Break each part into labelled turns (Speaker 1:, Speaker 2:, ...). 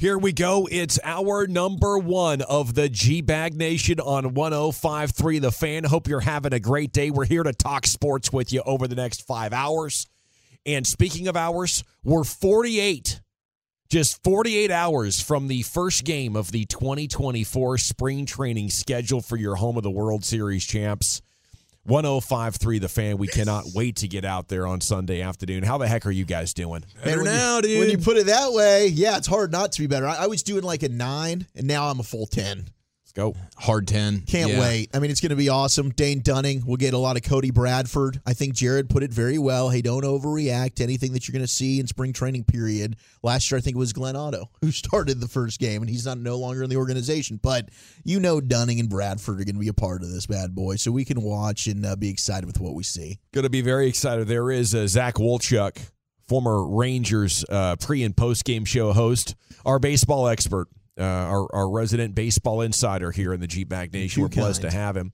Speaker 1: Here we go. It's our number one of the G Bag Nation on 1053 The Fan. Hope you're having a great day. We're here to talk sports with you over the next five hours. And speaking of hours, we're 48, just 48 hours from the first game of the 2024 spring training schedule for your home of the World Series champs. 1053 The Fan. We cannot wait to get out there on Sunday afternoon. How the heck are you guys doing?
Speaker 2: Man, when
Speaker 3: now,
Speaker 2: you,
Speaker 3: dude.
Speaker 2: When you put it that way, yeah, it's hard not to be better. I, I was doing like a nine, and now I'm a full 10.
Speaker 1: Let's go.
Speaker 3: Hard 10.
Speaker 2: Can't
Speaker 3: Yeah.
Speaker 2: wait. I mean, it's going to be awesome. Dane Dunning will get a lot of Cody Bradford. I think Jared put it very well. Hey, don't overreact to anything that you're going to see in spring training period. Last year, I think it was Glenn Otto who started the first game, and he's not no longer in the organization. But you know, Dunning and Bradford are going to be a part of this bad boy, so we can watch and uh, be excited with what we see.
Speaker 1: Going to be very excited. There is uh, Zach Wolchuk, former Rangers uh, pre and post game show host, our baseball expert, uh, our, our resident baseball insider here in the G Bag Nation. We're blessed to have him.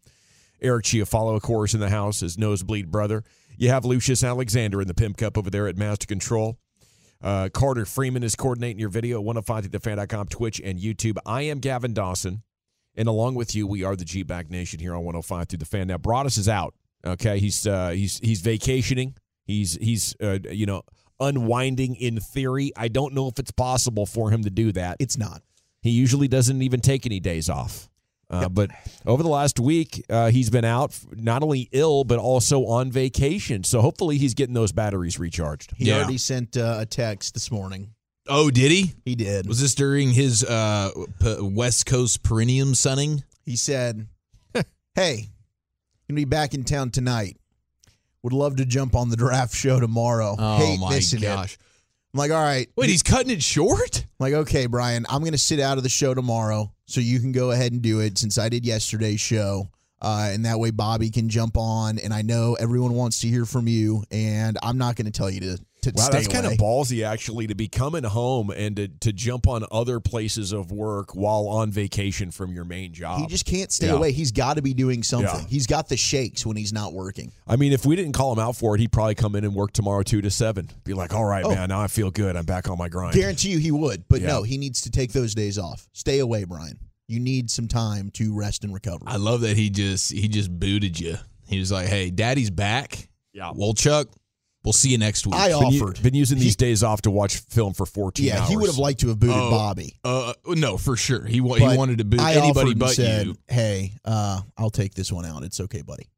Speaker 1: Eric Chiafalo, of course, in the house, his nosebleed brother. You have Lucius Alexander in the Pimp Cup over there at Master Control. Uh, Carter Freeman is coordinating your video at 105thefan.com, Twitch, and YouTube. I am Gavin Dawson, and along with you, we are the G Bag Nation here on 105 through the fan. Now, Broaddus is out. Okay, he's uh, he's he's vacationing. He's he's uh, you know unwinding in theory. I don't know if it's possible for him to do that.
Speaker 2: It's not.
Speaker 1: He usually doesn't even take any days off. Uh, But over the last week, uh, he's been out, not only ill, but also on vacation. So hopefully he's getting those batteries recharged.
Speaker 2: He
Speaker 3: Yeah.
Speaker 2: already sent uh, a text this morning.
Speaker 3: Oh, did he?
Speaker 2: He did.
Speaker 3: Was this during his uh, P- West Coast perineum sunning?
Speaker 2: He said, Hey, gonna be back in town tonight. Would love to jump on the draft show tomorrow.
Speaker 3: Oh
Speaker 2: Hate
Speaker 3: my
Speaker 2: missing it.
Speaker 3: gosh!
Speaker 2: I'm like, all right.
Speaker 3: Wait, he's cutting it short.
Speaker 2: Like, okay, Brian, I'm gonna sit out of the show tomorrow, so you can go ahead and do it since I did yesterday's show. Uh, and that way Bobby can jump on, and I know everyone wants to hear from you, and I'm not going to tell you to to
Speaker 1: Wow,
Speaker 2: stay
Speaker 1: that's kind of ballsy, actually, to be coming home and to, to jump on other places of work while on vacation from your main job.
Speaker 2: He just can't stay
Speaker 1: Yeah.
Speaker 2: away. He's got to be doing something.
Speaker 1: Yeah.
Speaker 2: He's got the shakes when he's not working.
Speaker 1: I mean, if we didn't call him out for it, he'd probably come in and work tomorrow two to seven. Be like, all right,
Speaker 2: Oh.
Speaker 1: man, now I feel good. I'm back on my grind.
Speaker 2: Guarantee you he would, but
Speaker 1: Yeah.
Speaker 2: no, he needs to take those days off. Stay away, Brian. You need some time to rest and recover.
Speaker 3: I love that he just he just booted you. He was like, "Hey, Daddy's back.
Speaker 1: Yeah.
Speaker 3: Wolchuk, we'll see you next week."
Speaker 2: I
Speaker 1: been, u-
Speaker 2: offered.
Speaker 1: been using
Speaker 2: He-
Speaker 1: these days off to watch film for 14
Speaker 2: yeah,
Speaker 1: hours.
Speaker 2: he would have liked to have booted
Speaker 3: Oh,
Speaker 2: Bobby.
Speaker 3: uh, no, for sure. He wa- he wanted to boot
Speaker 2: I
Speaker 3: anybody but
Speaker 2: said,
Speaker 3: you.
Speaker 2: Hey, uh, I'll take this one out. It's okay, buddy.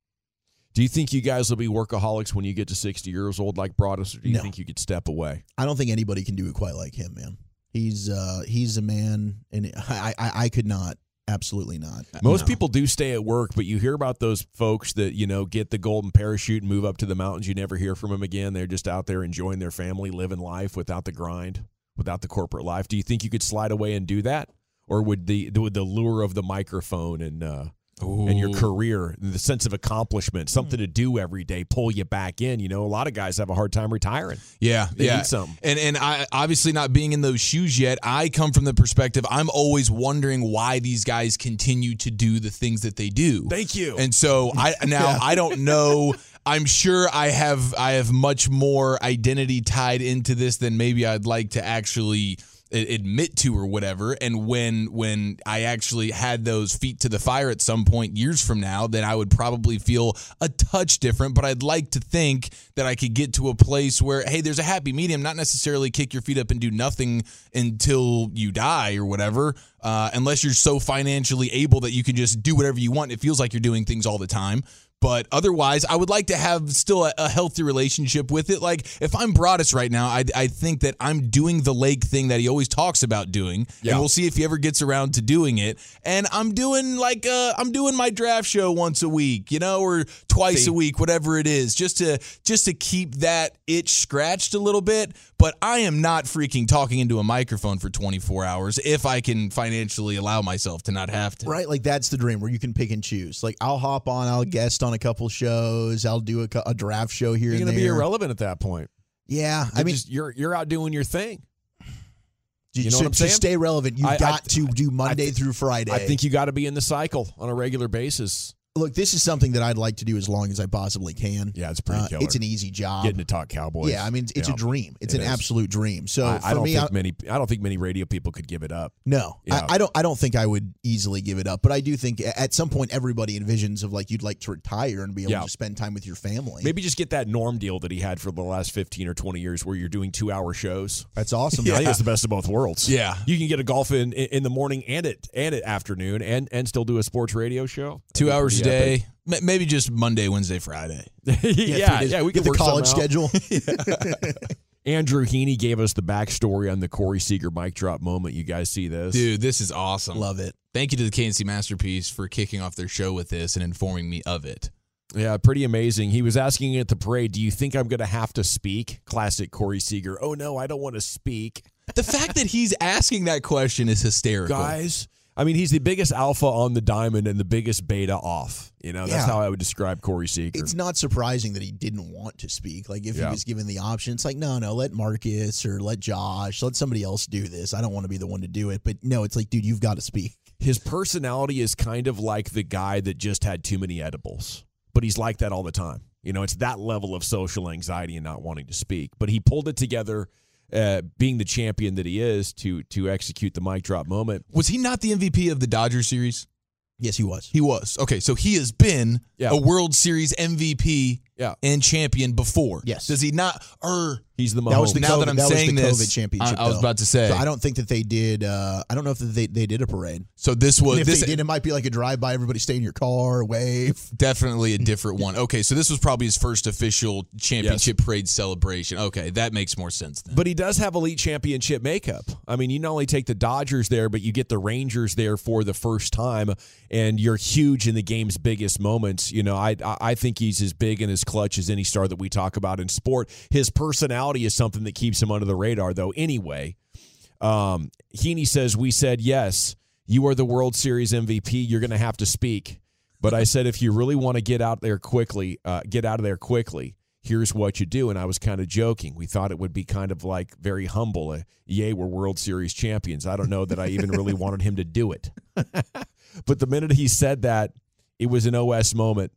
Speaker 1: Do you think you guys will be workaholics when you get to 60 years old like Broaddus, or do you
Speaker 2: No.
Speaker 1: think you could step away?
Speaker 2: I don't think anybody can do it quite like him, man. He's uh, he's a man, and I, I I could not. Absolutely not.
Speaker 1: Most
Speaker 2: No.
Speaker 1: people do stay at work, but you hear about those folks that, you know, get the golden parachute and move up to the mountains. You never hear from them again. They're just out there enjoying their family, living life without the grind, without the corporate life. Do you think you could slide away and do that? Or would the would the lure of the microphone and uh and your career, the sense of accomplishment, something to hmm. do every day, pull you back in? You know, a lot of guys have a hard time retiring.
Speaker 3: Yeah,
Speaker 1: They
Speaker 3: yeah.
Speaker 1: need something.
Speaker 3: And and I obviously not being in those shoes yet, I come from the perspective I'm always wondering why these guys continue to do the things that they do.
Speaker 1: Thank you.
Speaker 3: And so I now I don't know. I'm sure I have I have much more identity tied into this than maybe I'd like to actually admit to or whatever. And when when I actually had those feet to the fire at some point years from now, then I would probably feel a touch different. But I'd like to think that I could get to a place where, hey, there's a happy medium, not necessarily kick your feet up and do nothing until you die or whatever. Uh, unless you're so financially able that you can just do whatever you want. It feels like you're doing things all the time. But otherwise, I would like to have still a, a healthy relationship with it. Like if I'm Broaddus right now, I, I think that I'm doing the Lake thing that he always talks about doing,
Speaker 1: Yeah.
Speaker 3: and we'll see if he ever gets around to doing it. And I'm doing like uh, I'm doing my draft show once a week, you know, or twice
Speaker 1: See.
Speaker 3: a week, whatever it is, just to just to keep that itch scratched a little bit. But I am not freaking talking into a microphone for 24 hours if I can financially allow myself to not have to.
Speaker 2: Right, like that's the dream where you can pick and choose. Like I'll hop on, I'll guest on a couple shows, I'll do a, a draft show here
Speaker 1: You're going to be irrelevant at that point.
Speaker 2: Yeah, I
Speaker 1: I
Speaker 2: mean,
Speaker 1: just, you're you're out doing your thing.
Speaker 2: to,
Speaker 1: you know
Speaker 2: to-
Speaker 1: what I'm
Speaker 2: to
Speaker 1: saying?
Speaker 2: stay relevant, you've
Speaker 1: I- I-
Speaker 2: got to do Monday through Friday.
Speaker 1: I think you got to be in the cycle on a regular basis.
Speaker 2: Look, this is something that I'd like to do as long as I possibly can.
Speaker 1: Yeah, it's pretty
Speaker 2: Uh. It's an easy job.
Speaker 1: Getting to talk Cowboys.
Speaker 2: yeah, I mean, it's
Speaker 1: Yeah.
Speaker 2: a dream. It's
Speaker 1: It
Speaker 2: an
Speaker 1: is.
Speaker 2: absolute dream. So
Speaker 1: I,
Speaker 2: for
Speaker 1: I don't
Speaker 2: me,
Speaker 1: think
Speaker 2: I,
Speaker 1: many. I don't think many radio people could give it up.
Speaker 2: no, I, I don't. I don't think I would easily give it up. But I do think at some point everybody envisions of like you'd like to retire and be able
Speaker 1: Yeah.
Speaker 2: to spend time with your family.
Speaker 1: Maybe just get that norm deal that he had for the last fifteen or twenty years, where you're doing two hour shows.
Speaker 2: that's awesome.
Speaker 1: I think it's the best of both worlds.
Speaker 3: Yeah.
Speaker 1: you can get a golf in in the morning and at and at afternoon, and and still do a sports radio show.
Speaker 3: Two hours M- maybe just Monday, Wednesday, Friday.
Speaker 1: epic. yeah, yeah, we
Speaker 2: get the college schedule.
Speaker 1: Andrew Heaney gave us the backstory on the Corey Seager mic drop moment. You guys see this?
Speaker 3: Dude, this is awesome.
Speaker 2: Love it.
Speaker 3: Thank you to the KNC Masterpiece for kicking off their show with this and informing me of it.
Speaker 1: Yeah, pretty amazing. He was asking at the parade, "Do you think I'm going to have to speak?" Classic Corey Seager. Oh no, I don't want to speak,
Speaker 3: The fact that he's asking that question is hysterical.
Speaker 1: guys. I mean, he's the biggest alpha on the diamond and the biggest beta off. You know, that's
Speaker 2: Yeah.
Speaker 1: how I would describe Corey Seager.
Speaker 2: It's not surprising that he didn't want to speak. Like if
Speaker 1: Yeah.
Speaker 2: he was given the option, it's like no, no, let Marcus or let Josh, let somebody else do this. I don't want to be the one to do it. But no, it's like, dude, you've got to speak.
Speaker 1: His personality is kind of like the guy that just had too many edibles, but he's like that all the time. You know, it's that level of social anxiety and not wanting to speak. But he pulled it together, uh, being the champion that he is, to to execute the mic drop moment.
Speaker 3: Was he not the MVP of the Dodgers series?
Speaker 2: Yes, he was.
Speaker 3: He was. Okay, so he has been
Speaker 1: Yeah.
Speaker 3: a World Series MVP
Speaker 1: Yeah.
Speaker 3: and champion before.
Speaker 2: Yes.
Speaker 3: Does he not? Er,
Speaker 1: He's the
Speaker 2: That was
Speaker 1: Mahomes.
Speaker 2: the
Speaker 3: now
Speaker 2: COVID,
Speaker 3: that I'm
Speaker 2: that
Speaker 3: saying
Speaker 2: was the
Speaker 3: this,
Speaker 2: COVID championship.
Speaker 3: I, I was
Speaker 2: though.
Speaker 3: about to say.
Speaker 2: So I don't think that they did. Uh, I don't know if they they did a parade.
Speaker 3: so this was
Speaker 2: And if
Speaker 3: this
Speaker 2: they did, it might be like a drive by. Everybody stay in your car, wave.
Speaker 3: definitely a different one. Okay, so this was probably his first official championship parade celebration. Okay, that makes more sense then.
Speaker 1: But he does have elite championship makeup. I mean, you not only take the Dodgers there, but you get the Rangers there for the first time, and you're huge in the game's biggest moments. You know, I I I think he's as big and as clutch as any star that we talk about in sport. His personality is something that keeps him under the radar, though. Anyway, um, Heaney says we said yes. You are the World Series MVP. You're going to have to speak. But I said if you really want to get out there quickly, uh, get out of there quickly. Here's what you do. And I was kind of joking. We thought it would be kind of like very humble. Uh, Yay, we're World Series champions. I don't know that I even really wanted him to do it. but the minute he said that, it was an OS moment,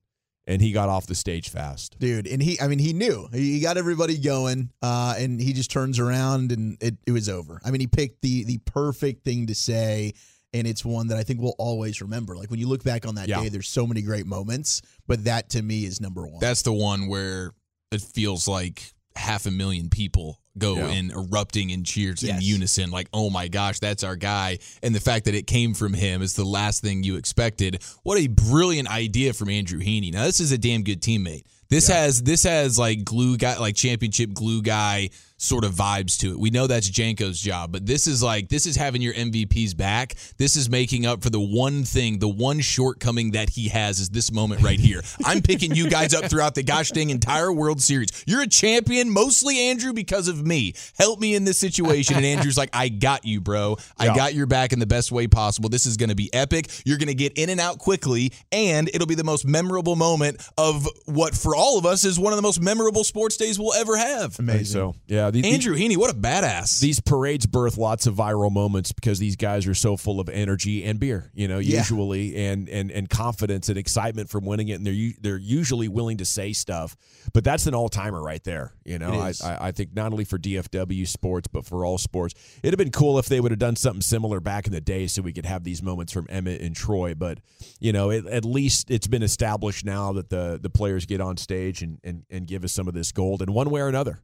Speaker 1: and he got off the stage fast.
Speaker 2: dude. And he, I mean, he knew he got everybody going, uh, and he just turns around and it, it was over. I mean, he picked the the perfect thing to say, and it's one that I think we'll always remember. Like when you look back on that
Speaker 1: Yeah.
Speaker 2: day, there's so many great moments, but that to me is number one.
Speaker 3: That's the one where it feels like half a million people go
Speaker 1: Yeah.
Speaker 3: in erupting in cheers in unison like oh my gosh that's our guy. And the fact that it came from him is the last thing you expected. What a brilliant idea from andrew heaney. Now this is a damn good teammate. This has this has like glue guy like championship glue guy sort of vibes to it. We know that's Janko's job, but this is like this is having your MVP's back. This is making up for the one thing, the one shortcoming that he has is this moment right here. I'm picking you guys up throughout the gosh dang entire World Series. You're a champion, mostly Andrew because of me. Help me in this situation. And Andrew's like, I got you, bro. I
Speaker 1: Yeah.
Speaker 3: got your back in the best way possible. This is going to be epic. You're going to get in and out quickly, and it'll be the most memorable moment of what, for all of us is one of the most memorable sports days we'll ever have.
Speaker 2: Amazing.
Speaker 1: So yeah,
Speaker 3: Andrew Heaney, what a badass.
Speaker 1: these parades birth lots of viral moments because these guys are so full of energy and beer, you know,
Speaker 2: Yeah.
Speaker 1: usually and and and confidence and excitement from winning it, and they're they're usually willing to say stuff. But that's an all timer right there, you know. I. I I think not only for DFW sports but for all sports, it'd have been cool if they would have done something similar back in the day, so we could have these moments from Emmett and Troy. But you know, it, at least it's been established now that the the players get on stage and and and give us some of this gold in one way or another.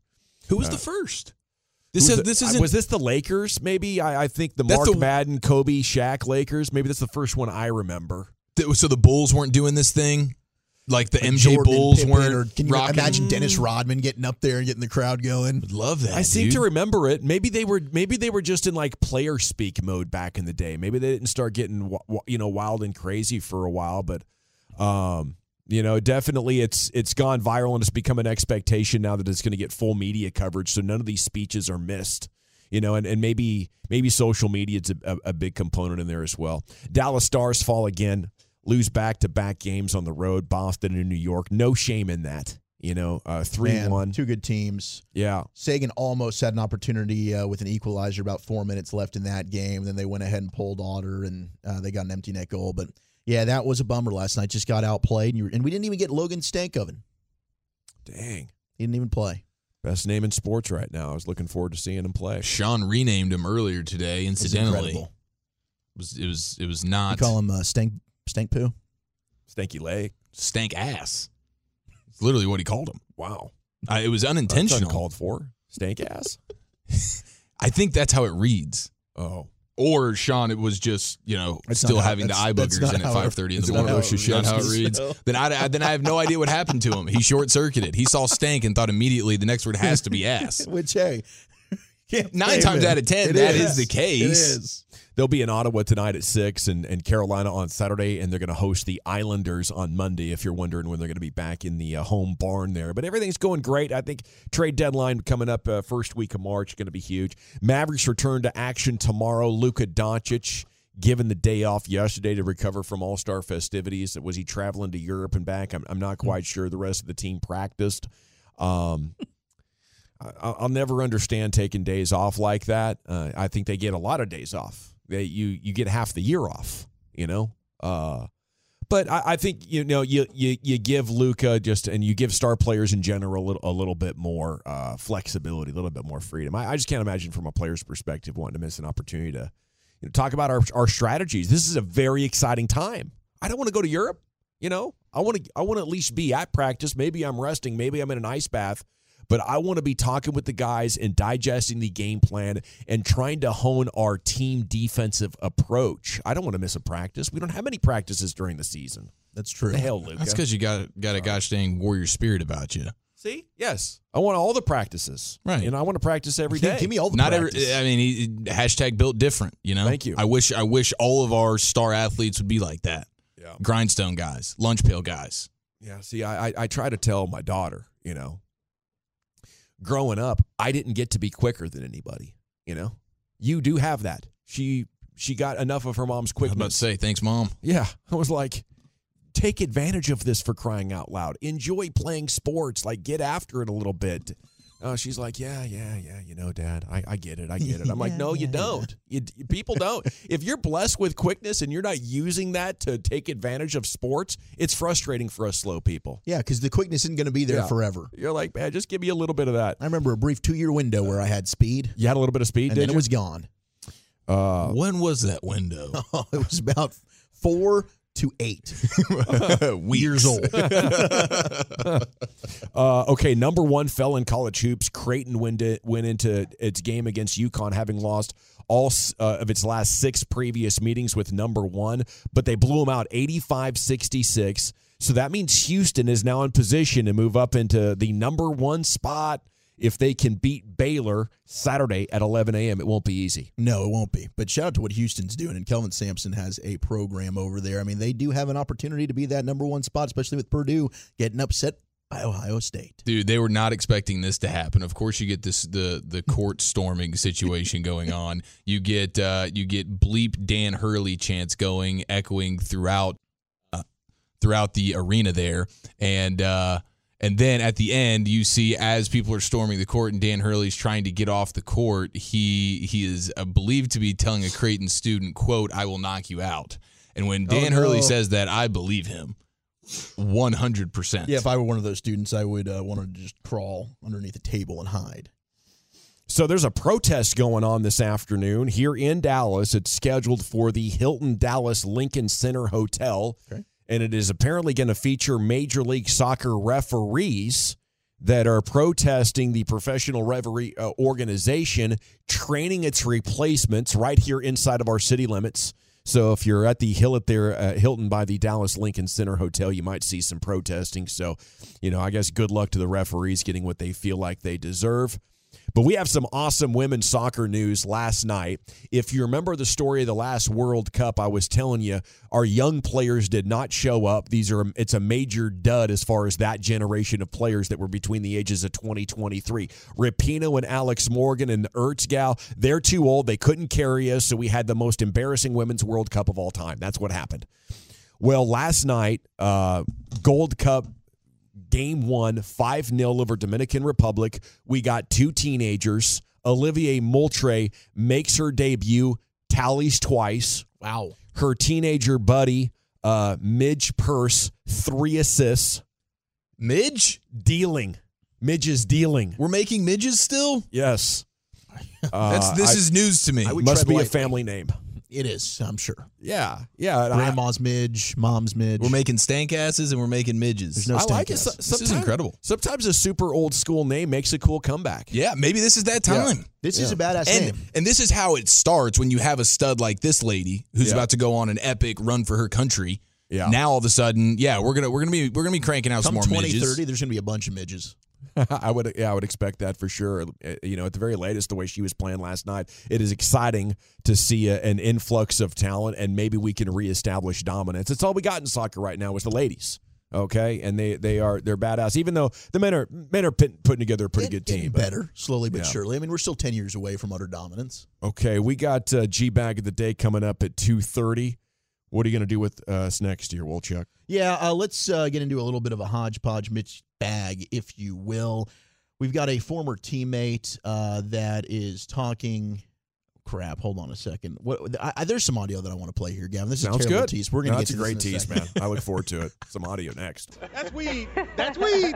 Speaker 3: Who was the first? This is
Speaker 1: the-
Speaker 3: this
Speaker 1: uh,
Speaker 3: isn't
Speaker 1: was this the Lakers? Maybe I, I think the Mark
Speaker 3: the-
Speaker 1: Madden, Kobe, Shaq Lakers. Maybe that's the first one I remember.
Speaker 3: th- so the Bulls weren't doing this thing, like the
Speaker 2: Like
Speaker 3: MJ
Speaker 2: Jordan
Speaker 3: Bulls
Speaker 2: Pippen,
Speaker 3: weren't.
Speaker 2: Or can you
Speaker 3: rocking?
Speaker 2: imagine Dennis Rodman getting up there and getting the crowd going?
Speaker 3: Would love that.
Speaker 1: I seem to remember it. Maybe they were maybe they were just in like player speak mode back in the day. Maybe they didn't start getting you know wild and crazy for a while, but um you know, definitely it's it's gone viral and it's become an expectation now that it's going to get full media coverage so none of these speeches are missed. You know, and, and maybe maybe social media is a, a, big component in there as well. Dallas Stars fall again, lose back to back games on the road, Boston and New York. No shame in that. You know, uh, three
Speaker 2: Man,
Speaker 1: one.
Speaker 2: Two good teams.
Speaker 1: Yeah,
Speaker 2: Seguin almost had an opportunity uh, with an equalizer about four minutes left in that game. Then they went ahead and pulled Otter, and uh, they got an empty net goal. But yeah, that was a bummer last night. Just got outplayed, and, you were, and we didn't even get Logan Stankoven.
Speaker 1: dang.
Speaker 2: He didn't even play.
Speaker 1: Best name in sports right now. I was looking forward to seeing him play.
Speaker 3: Sean renamed him earlier today. Incidentally, it was it was it was
Speaker 2: You
Speaker 3: not
Speaker 2: call him uh, Stank Stank Poo.
Speaker 1: Stanky leg.
Speaker 3: stank ass. It's literally what he called him.
Speaker 1: Wow.
Speaker 3: Uh, it was
Speaker 1: That's
Speaker 3: unintentional.
Speaker 1: uncalled for. Stank ass.
Speaker 3: I think that's how it reads.
Speaker 1: Oh.
Speaker 3: Or Sean, it was just you know
Speaker 2: That's
Speaker 3: still
Speaker 2: how-
Speaker 3: having the eye boogers in at five thirty in the morning. Not how it
Speaker 2: reads.
Speaker 3: Then I then I have no idea what happened to him. He short circuited. He saw stank and thought immediately the next word has to be ass.
Speaker 2: Which hey,
Speaker 3: Nine
Speaker 2: blame
Speaker 3: times
Speaker 2: him.
Speaker 3: out of ten,
Speaker 2: It
Speaker 3: that is the case.
Speaker 2: It is.
Speaker 1: They'll be in Ottawa tonight at six and, and Carolina on Saturday, and they're going to host the Islanders on Monday. If you're wondering when they're going to be back in the uh, home barn there, but everything's going great. I think trade deadline coming up uh, first week of March going to be huge. Mavericks return to action tomorrow. Luka Doncic given the day off yesterday to recover from All Star festivities. Was he traveling to Europe and back? I'm, I'm not quite sure. The rest of the team practiced. Um, I- I'll never understand taking days off like that. Uh, I think they get a lot of days off. They you you get half the year off. You know. Uh, but I, I think you know you you you give Luka just and you give star players in general a little, a little bit more uh, flexibility, a little bit more freedom. I, I just can't imagine from a player's perspective wanting to miss an opportunity to you know, talk about our our strategies. This is a very exciting time. I don't want to go to Europe. You know, I want to I want to at least be at practice. Maybe I'm resting. Maybe I'm in an ice bath. But I want to be talking with the guys and digesting the game plan and trying to hone our team defensive approach. I don't want to miss a practice. We don't have any practices during the season.
Speaker 2: That's true.
Speaker 1: The hell, Luka.
Speaker 3: That's because you got got a gosh dang warrior spirit about you.
Speaker 1: See, yes, I want all the practices.
Speaker 3: Right.
Speaker 1: and I want to practice every day.
Speaker 2: Give me all the
Speaker 3: Not
Speaker 2: practice.
Speaker 3: every. I mean, he, hashtag built different. You know.
Speaker 1: Thank you.
Speaker 3: I wish. I wish all of our star athletes would be like that.
Speaker 1: Yeah.
Speaker 3: Grindstone guys, lunch pail guys.
Speaker 1: Yeah. See, I, I I try to tell my daughter, you know, growing up, I didn't get to be quicker than anybody. You know, you do have that. She she got enough of her mom's quickness.
Speaker 3: I was about to say thanks, mom.
Speaker 1: Yeah, I was like, take advantage of this for crying out loud. Enjoy playing sports. Like, get after it a little bit. Uh, she's like, yeah, yeah, yeah. You know, Dad, I, I get it. I get it. I'm like,
Speaker 2: Yeah,
Speaker 1: no, you don't. You, people don't. if you're blessed with quickness and you're not using that to take advantage of sports, it's frustrating for us slow people.
Speaker 2: Yeah, because the quickness isn't going to be there
Speaker 1: Yeah.
Speaker 2: forever.
Speaker 1: You're like, man, just give me a little bit of that.
Speaker 2: I remember a brief two-year window where I had speed,
Speaker 1: You had a little bit of speed,
Speaker 2: and
Speaker 1: did
Speaker 2: then it was gone.
Speaker 1: uh,
Speaker 3: when was that window?
Speaker 2: it was about four to eight years old.
Speaker 1: Uh, okay, number one fell in college hoops. Creighton went, to, went into its game against UConn, having lost all uh, of its last six previous meetings with number one, but they blew them out 85 66. So that means Houston is now in position to move up into the number one spot if they can beat Baylor Saturday at 11 a.m. It won't be easy.
Speaker 2: No, it won't be. But shout out to what Houston's doing, and Kelvin Sampson has a program over there. I mean, they do have an opportunity to be that number one spot, especially with Purdue getting upset by Ohio State.
Speaker 3: Dude, they were not expecting this to happen. Of course, you get this the the court storming situation going on. You get uh, you get bleep Dan Hurley chants going, echoing throughout uh, throughout the arena there, and uh, And then at the end, you see as people are storming the court and Dan Hurley's trying to get off the court, he he is uh, believed to be telling a Creighton student, "quote I will knock you out." And when Dan
Speaker 2: no.
Speaker 3: Hurley says that, I believe him, one hundred percent.
Speaker 2: Yeah, if I were one of those students, I would uh, want to just crawl underneath a table and hide.
Speaker 1: So there's a protest going on this afternoon here in Dallas. It's scheduled for the Hilton Dallas Lincoln Center Hotel.
Speaker 2: Okay.
Speaker 1: And it is apparently going to feature Major League Soccer referees that are protesting the professional referee uh, organization training its replacements right here inside of our city limits. So if you're at the hill at there uh, Hilton by the Dallas Lincoln Center Hotel, you might see some protesting. So, you know, I guess good luck to the referees getting what they feel like they deserve. But we have some awesome women's soccer news last night. If you remember the story of the last World Cup, I was telling you our young players did not show up. These are it's a major dud as far as that generation of players that were between the ages of 2023. Rapinoe and Alex Morgan and the Ertz gal, they're too old. They couldn't carry us, so we had the most embarrassing women's World Cup of all time. That's what happened. Well, last night, uh, Gold Cup game one, 5 0 over Dominican Republic. We got two teenagers. Olivia Moultrie makes her debut, tallies twice.
Speaker 2: Wow.
Speaker 1: Her teenager buddy, uh, Midge Purce, three assists.
Speaker 3: Midge,
Speaker 1: Dealing. Midge is dealing.
Speaker 3: we're making midges still.
Speaker 1: Yes. Uh,
Speaker 3: That's this
Speaker 1: I-
Speaker 3: is news to me.
Speaker 2: I would
Speaker 1: must
Speaker 2: tread
Speaker 1: be a family name.
Speaker 2: It is, I'm sure.
Speaker 1: Yeah. Yeah. and I-
Speaker 2: Grandma's midge, mom's midge.
Speaker 3: We're making stank asses and we're making midges.
Speaker 2: There's no
Speaker 1: I
Speaker 2: stank
Speaker 1: like it.
Speaker 2: ass.
Speaker 1: So-
Speaker 3: This is incredible.
Speaker 1: Sometimes a super old school name makes a cool comeback.
Speaker 3: yeah, maybe this is that time.
Speaker 2: This is a badass
Speaker 3: And
Speaker 2: name.
Speaker 3: and this is how it starts when you have a stud like this lady who's
Speaker 1: Yeah.
Speaker 3: about to go on an epic run for her country.
Speaker 1: Yeah.
Speaker 3: Now all of a sudden, yeah, we're gonna we're gonna be we're gonna be cranking out some
Speaker 2: Come
Speaker 3: more
Speaker 2: 2030,
Speaker 3: midges.
Speaker 2: there's going to be a bunch of midges.
Speaker 1: I would, yeah, I would expect that for sure. Uh, You know, at the very latest, the way she was playing last night, it is exciting to see a, an influx of talent, and maybe we can reestablish dominance. It's all we got in soccer right now is the ladies. Okay, and they they are they're badass. Even though the men are men are putting together a pretty good team. but-
Speaker 2: better, slowly but
Speaker 1: Yeah.
Speaker 2: surely. I mean, we're still 10 years away from utter dominance.
Speaker 1: Okay, we got uh, G bag of the day coming up at two thirty. What are you going to do with us next year, Wolchuk?
Speaker 2: Yeah, uh, let's uh, get into a little bit of a hodgepodge Mitch bag, if you will. We've got a former teammate uh, that is talking. Crap! Hold on a second. What? I, I, there's some audio that I want to play here, Gavin. This is
Speaker 1: Sounds
Speaker 2: a terrible
Speaker 1: good.
Speaker 2: tease. We're
Speaker 1: No,
Speaker 2: gonna
Speaker 1: that's
Speaker 2: get
Speaker 1: a
Speaker 2: to
Speaker 1: great
Speaker 2: this in a
Speaker 1: tease, man. I look forward to it. Some audio next.
Speaker 4: That's weed. That's weed.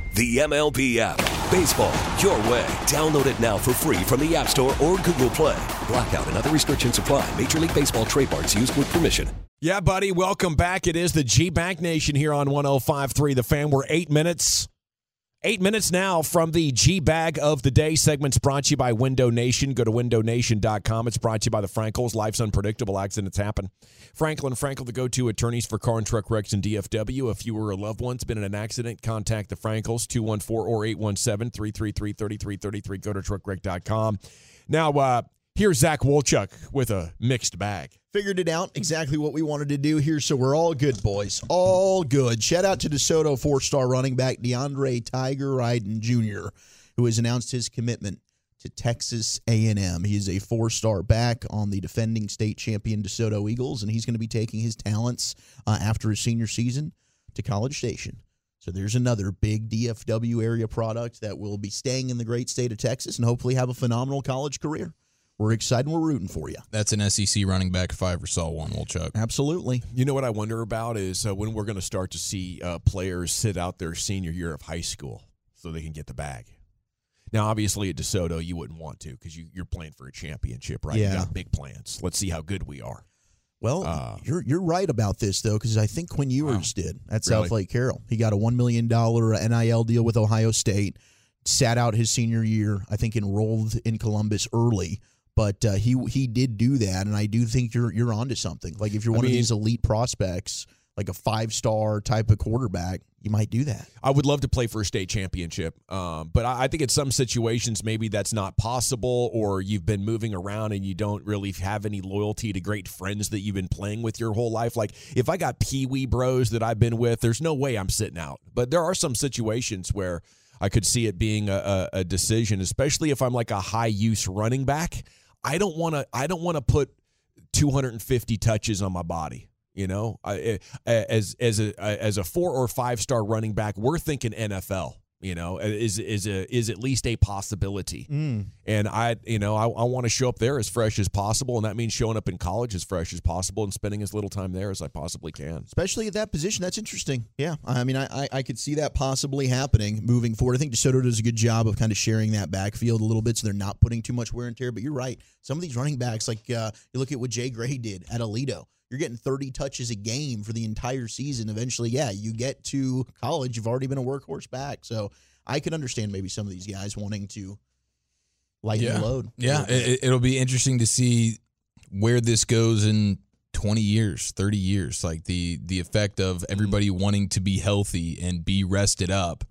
Speaker 5: The MLB app. Baseball, your way. Download it now for free from the App Store or Google Play. Blackout and other restrictions apply. Major League Baseball trademarks used with permission.
Speaker 1: Yeah, buddy. Welcome back. It is the G Bank Nation here on 105.3 The Fan. We're eight minutes. Eight minutes now from the G Bag of the Day segments brought to you by Window Nation. Go to windownation.com. It's brought to you by the Frankels. Life's unpredictable. Accidents happen. Franklin Frankel, the go to attorneys for car and truck wrecks in DFW. If you or a loved one's been in an accident, contact the Frankels, 214 or 817 333 3333. Go to truckwreck.com. Now, uh, here's Zach Wolchuk with a mixed bag.
Speaker 2: Figured it out exactly what we wanted to do here, so we're all good, boys. All good. Shout out to DeSoto four-star running back DeAndre Tiger Ryden Jr., who has announced his commitment to Texas A&M. He is a four-star back on the defending state champion DeSoto Eagles, and he's going to be taking his talents uh, after his senior season to College Station. So there's another big DFW area product that will be staying in the great state of Texas and hopefully have a phenomenal college career. We're excited. and We're rooting for you.
Speaker 3: That's an SEC running back if I ever saw one, Wolchuk.
Speaker 2: Absolutely.
Speaker 1: You know what I wonder about is uh, when we're going to start to see uh, players sit out their senior year of high school so they can get the bag. Now, obviously, at DeSoto, you wouldn't want to because you, you're playing for a championship, right?
Speaker 2: Yeah.
Speaker 1: You got big plans. Let's see how good we are.
Speaker 2: Well,
Speaker 1: Uh,
Speaker 2: you're you're right about this though, because I think Quinn Ewers did at
Speaker 1: Really?
Speaker 2: Southlake Carroll. He got a one million dollar NIL deal with Ohio State. Sat out his senior year. I think enrolled in Columbus early, but uh, he he did do that, and I do think you're you're onto something. Like if you're
Speaker 1: I
Speaker 2: one
Speaker 1: mean-
Speaker 2: of these elite prospects, like a five star type of quarterback, you might do that.
Speaker 1: I would love to play for a state championship, um, but I, I think in some situations maybe that's not possible, or you've been moving around and you don't really have any loyalty to great friends that you've been playing with your whole life. Like if I got pee wee bros that I've been with, there's no way I'm sitting out. But there are some situations where I could see it being a, a, a decision, especially if I'm like a high use running back. I don't want to. I don't want to put 250 touches on my body. You know, I, eh, as as a as a four or five star running back, we're thinking NFL. You know, is is a is at least a possibility. And I, you know, I, I want to show up there as fresh as possible, and that means showing up in college as fresh as possible and spending as little time there as I possibly can.
Speaker 2: especially at that position. That's interesting. Yeah, I mean, I, I I could see that possibly happening moving forward. I think DeSoto does a good job of kind of sharing that backfield a little bit, so they're not putting too much wear and tear. But you're right. Some of these running backs, like uh, you look at what Jay Gray did at Aledo. You're getting 30 touches a game for the entire season. Eventually, yeah, you get to college, you've already been a workhorse back. So I could understand maybe some of these guys wanting to lighten
Speaker 3: yeah.
Speaker 2: the load.
Speaker 3: Yeah, it, it'll be interesting to see where this goes in 20 years, 30 years. Like the the effect of mm-hmm. everybody wanting to be healthy and be rested up.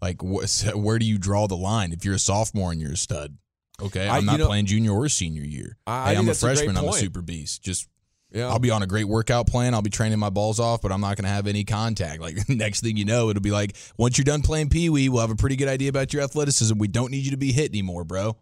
Speaker 3: Like wh- where do you draw the line if you're a sophomore and you're a stud? Okay,
Speaker 1: I-
Speaker 3: I'm
Speaker 1: you
Speaker 3: not
Speaker 1: know-
Speaker 3: playing junior or senior year.
Speaker 1: I- I
Speaker 3: hey,
Speaker 1: think
Speaker 3: I'm a
Speaker 1: that's a great
Speaker 3: freshman. I'm a super beast. Just
Speaker 1: Yeah,
Speaker 3: I'll be on a great workout plan. I'll be training my balls off, but I'm not going to have any contact. Like next thing you know, it'll be like once you're done playing pee wee, we'll have a pretty good idea about your athleticism. We don't need you to be hit anymore, bro.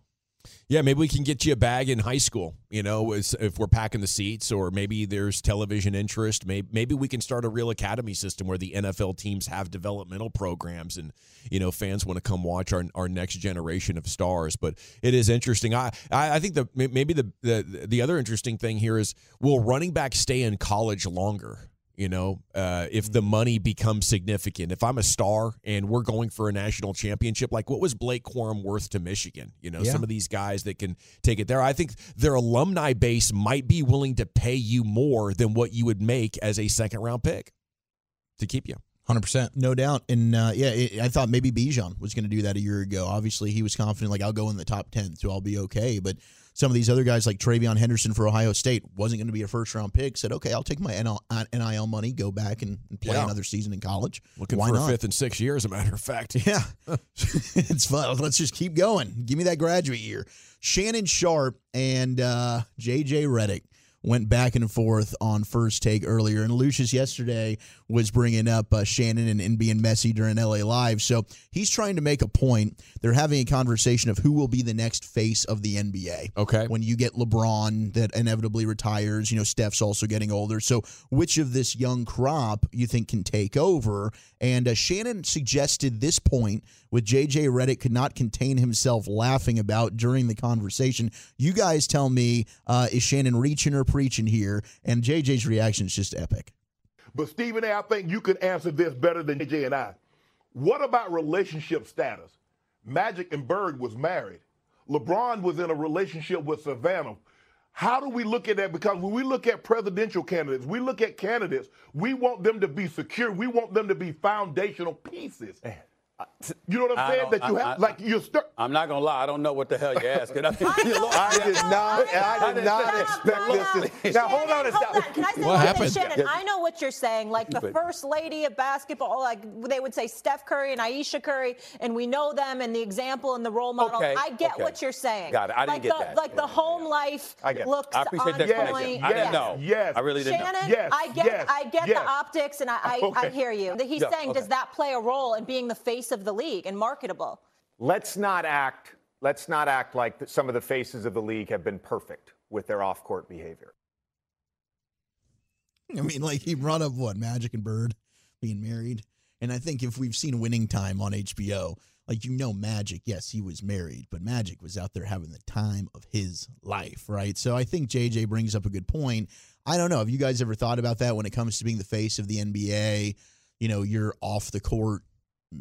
Speaker 1: Yeah, maybe we can get you a bag in high school. You know, if we're packing the seats, or maybe there's television interest. Maybe maybe we can start a real academy system where the NFL teams have developmental programs, and you know, fans want to come watch our our next generation of stars. But it is interesting. I I, I think the maybe the, the the other interesting thing here is will running back stay in college longer? You know, uh, if the money becomes significant, if I'm a star and we're going for a national championship, like what was Blake Corum worth to Michigan? You know,
Speaker 2: Yeah.
Speaker 1: some of these guys that can take it there. I think their alumni base might be willing to pay you more than what you would make as a second round pick to keep you.
Speaker 3: Hundred percent.
Speaker 2: No doubt. And uh, yeah, it, I thought maybe Bijan was going to do that a year ago. Obviously, he was confident, like, I'll go in the top 10, so I'll be okay. But some of these other guys, like TreVeyon Henderson for Ohio State, wasn't going to be a first round pick, said, okay, I'll take my uh, NIL money, go back and, and play
Speaker 1: Yeah.
Speaker 2: another season in college.
Speaker 1: Looking
Speaker 2: Why
Speaker 1: for
Speaker 2: not?
Speaker 1: a fifth and six years, as a matter of fact.
Speaker 2: Yeah, it's fun. Let's just keep going. Give me that graduate year. Shannon Sharpe and uh, JJ Redick went back and forth on first take earlier, and Lucius yesterday was bringing up uh, Shannon and, and being messy during LA Live. So he's trying to make a point. They're having a conversation of who will be the next face of the NBA.
Speaker 1: Okay.
Speaker 2: When you get LeBron that inevitably retires, you know, Steph's also getting older. So which of this young crop you think can take over? And uh, Shannon suggested this point with JJ Redick could not contain himself laughing about during the conversation. You guys tell me, uh, is Shannon reaching or preaching here? And JJ's reaction is just epic.
Speaker 6: But Stephen A., I think you can answer this better than AJ and I. What about relationship status? Magic and Bird was married. LeBron was in a relationship with Savannah. How do we look at that? Because when we look at presidential candidates, we look at candidates, we want them to be secure. We want them to be foundational pieces. You know what I'm
Speaker 7: I
Speaker 6: saying? That you
Speaker 7: I-
Speaker 6: have,
Speaker 7: I-
Speaker 6: like, you're stuck.
Speaker 7: I'm not gonna lie. I don't know what the hell you're asking. I, mean,
Speaker 8: I did not. I did not expect this. To, now hold on a
Speaker 9: Hold on.
Speaker 8: second.
Speaker 9: Can I say
Speaker 3: What
Speaker 9: something,
Speaker 3: happened?
Speaker 9: Shannon?
Speaker 7: Yeah.
Speaker 9: I know what you're saying. Like the first lady of basketball, like they would say Steph Curry and Ayesha Curry, and we know them and the example and the role model.
Speaker 7: Okay,
Speaker 9: I get
Speaker 7: okay.
Speaker 9: what you're saying.
Speaker 7: Got it. I didn't
Speaker 9: like
Speaker 7: get
Speaker 9: the,
Speaker 7: that.
Speaker 9: Like the home life
Speaker 8: I get
Speaker 9: looks
Speaker 7: I appreciate
Speaker 9: on
Speaker 7: the explanation.
Speaker 9: point.
Speaker 7: I didn't know.
Speaker 6: Yes.
Speaker 7: I really didn't
Speaker 9: Shannon,
Speaker 7: know.
Speaker 6: Yes,
Speaker 9: I get,
Speaker 6: yes,
Speaker 9: I get
Speaker 6: yes.
Speaker 9: the optics, and I, I, I hear you. He's saying, does that play a role in being the face of the league and marketable?
Speaker 8: Let's not act. Let's not act like some of the faces of the league have been perfect with their off-court behavior.
Speaker 2: I mean, like he brought up what Magic and Bird being married, and I think if we've seen Winning Time on HBO, like you know, Magic, yes, he was married, but Magic was out there having the time of his life, right? So I think JJ brings up a good point. I don't know. Have you guys ever thought about that when it comes to being the face of the NBA? You know, you're off the court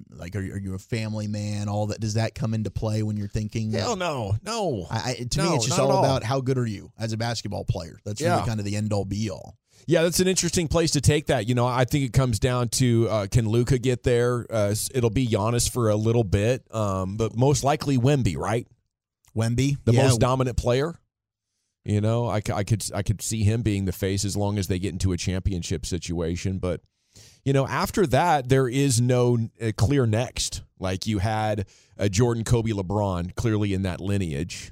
Speaker 2: Like, are, you- are you a family man? All that does that come into play when you're thinking?
Speaker 1: Hell no, no.
Speaker 2: I, I, to
Speaker 1: No,
Speaker 2: me, it's just all,
Speaker 1: all.
Speaker 2: about how good are you as a basketball player. That's
Speaker 1: Yeah.
Speaker 2: really kind of the end all be all.
Speaker 1: Yeah, that's an interesting place to take that. You know, I think it comes down to uh, can Luka get there? Uh, it'll be Giannis for a little bit, um, but most likely Wemby, right?
Speaker 2: Wemby,
Speaker 1: the
Speaker 2: yeah.
Speaker 1: most dominant player. You know, I, I could I could see him being the face as long as they get into a championship situation. But you know, after that, there is no uh, clear next. Like you had a Jordan, Kobe, LeBron, clearly in that lineage.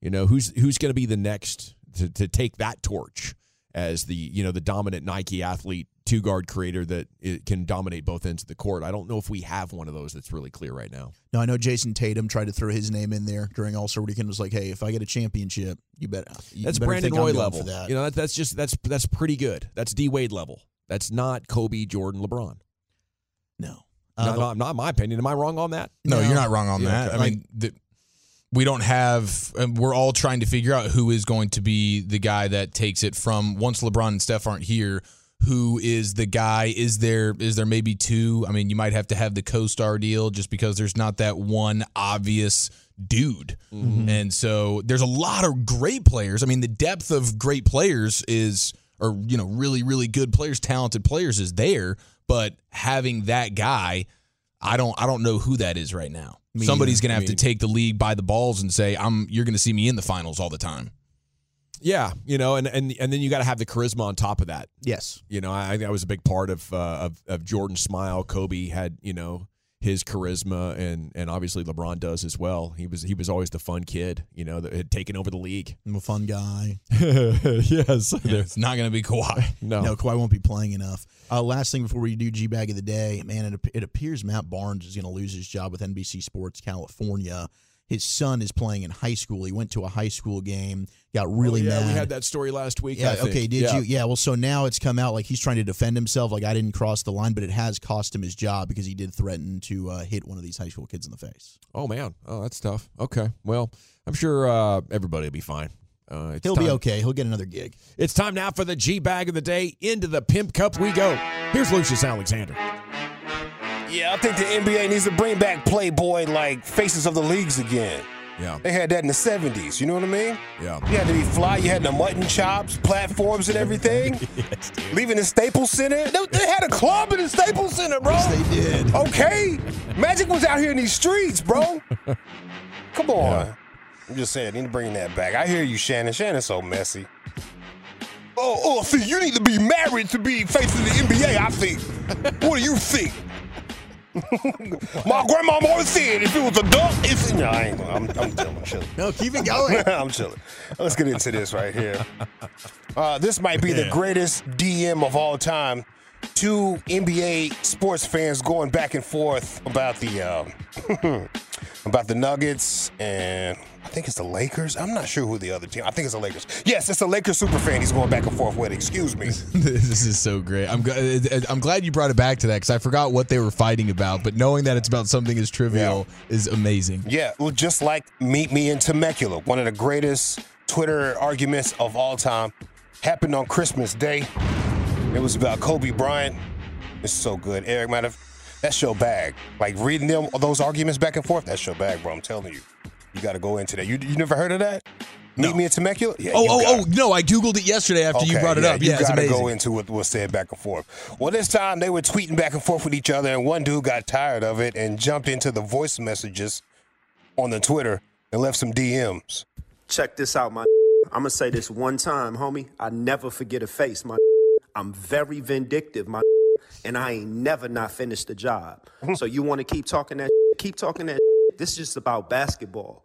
Speaker 1: You know, who's who's going to be the next to, to take that torch as the you know the dominant Nike athlete, two guard creator that it can dominate both ends of the court. I don't know if we have one of those that's really clear right now.
Speaker 2: No, I know Jayson Tatum tried to throw his name in there during All Star Weekend. Was like, hey, if I get a championship, you bet. You
Speaker 1: That's
Speaker 2: better
Speaker 1: Brandon Roy level.
Speaker 2: that.
Speaker 1: You know, that, that's just that's that's pretty good. That's D Wade level. That's not Kobe, Jordan, LeBron.
Speaker 2: No,
Speaker 1: not,
Speaker 2: Uh, the-
Speaker 1: not, not my opinion. Am I wrong on that?
Speaker 3: No, you're not wrong on
Speaker 1: Yeah,
Speaker 3: that.
Speaker 1: okay.
Speaker 3: I mean, the, we don't have. um, We're all trying to figure out who is going to be the guy that takes it from once LeBron and Steph aren't here. Who is the guy? Is there is there maybe two? I mean, you might have to have the co-star deal just because there's not that one obvious dude. And so there's a lot of great players. I mean, the depth of great players is or you know, really really good players, talented players is there, but having that guy I don't I don't know who that is right now.
Speaker 1: Me
Speaker 3: Somebody's going to
Speaker 1: I
Speaker 3: have to take the league by the balls and say, "I'm you're going to see me in the finals all the time."
Speaker 1: Yeah, you know, and and and then you got to have the charisma on top of that.
Speaker 2: Yes,
Speaker 1: you know, I, I think that was a big part of uh, of of Jordan's smile. Kobe had you know his charisma, and and obviously LeBron does as well. He was he was always the fun kid, you know, that had taken over the league.
Speaker 2: I'm a fun guy.
Speaker 1: yes,
Speaker 3: it's not going to be Kawhi.
Speaker 1: No,
Speaker 2: no, Kawhi won't be playing enough. Uh, last thing before we do G bag of the day, man, it, it appears Matt Barnes is going to lose his job with NBC Sports California. His son is playing in high school. He went to a high school game, got really
Speaker 1: oh, yeah,
Speaker 2: mad.
Speaker 1: we had that story last week.
Speaker 2: Yeah.
Speaker 1: I think.
Speaker 2: Okay. Did
Speaker 1: Yeah.
Speaker 2: you? Yeah. Well, so now it's come out like he's trying to defend himself. Like I didn't cross the line, but it has cost him his job because he did threaten to uh, hit one of these high school kids in the face.
Speaker 1: Oh man, oh that's tough. Okay, well, I'm sure uh, everybody will be fine. Uh, it's
Speaker 2: He'll be okay. He'll get another gig.
Speaker 1: It's time now for the G bag of the day. Into the pimp cup we go. Here's Lucius Alexander.
Speaker 10: Yeah, I think the NBA needs to bring back Playboy like faces of the leagues again.
Speaker 1: Yeah.
Speaker 10: They had that in the 70s, you know what I mean?
Speaker 1: Yeah.
Speaker 10: You had to be fly, you had the mutton chops, platforms, and everything. Leaving the Staples Center. They, they had a club in the Staples Center, bro.
Speaker 2: Yes, they did.
Speaker 10: Okay. Magic was out here in these streets, bro. Come on. I'm just saying, need to bring that back. I hear you, Shannon. Shannon's so messy. Oh, oh, see, you need to be married to be facing the NBA, I think. what do you think? My grandma always said if it was a duck, it's no. I ain't. gonna- I'm, I'm chilling. I'm chilling.
Speaker 2: No, keep it going.
Speaker 10: I'm chilling. Let's get into this right here. Uh, this might be the greatest DM of all time. Two NBA sports fans going back and forth about the um, about the Nuggets and I think it's the Lakers. I'm not sure who the other team. I think it's the Lakers. Yes, it's the Lakers super fan. He's going back and forth with. Excuse me.
Speaker 3: this is so great. I'm gl- uh, uh, I'm glad you brought it back to that because I forgot what they were fighting about. But knowing that it's about something as trivial is amazing.
Speaker 10: Yeah, well, just like Meet Me in Temecula, one of the greatest Twitter arguments of all time, happened on Christmas Day. It was about Kobe Bryant. It's so good. Eric might have. That's your bag. Like reading them those arguments back and forth. That's your bag, bro. I'm telling you. You got to go into that. You you never heard of that? Meet Me in Temecula? Yeah,
Speaker 3: oh oh
Speaker 10: got
Speaker 3: oh no! I googled it yesterday after you brought it
Speaker 10: yeah,
Speaker 3: up.
Speaker 10: You
Speaker 3: Yeah, it's
Speaker 10: gotta go into what was said back and forth. Well, this time they were tweeting back and forth with each other, and one dude got tired of it and jumped into the voice messages on the Twitter and left some DMs.
Speaker 11: Check this out, my. I'm gonna say this one time, homie. I never forget a face, my. I'm very vindictive, my. And I ain't never not finished the job. so you want to keep talking that? Keep talking that. This is just about basketball.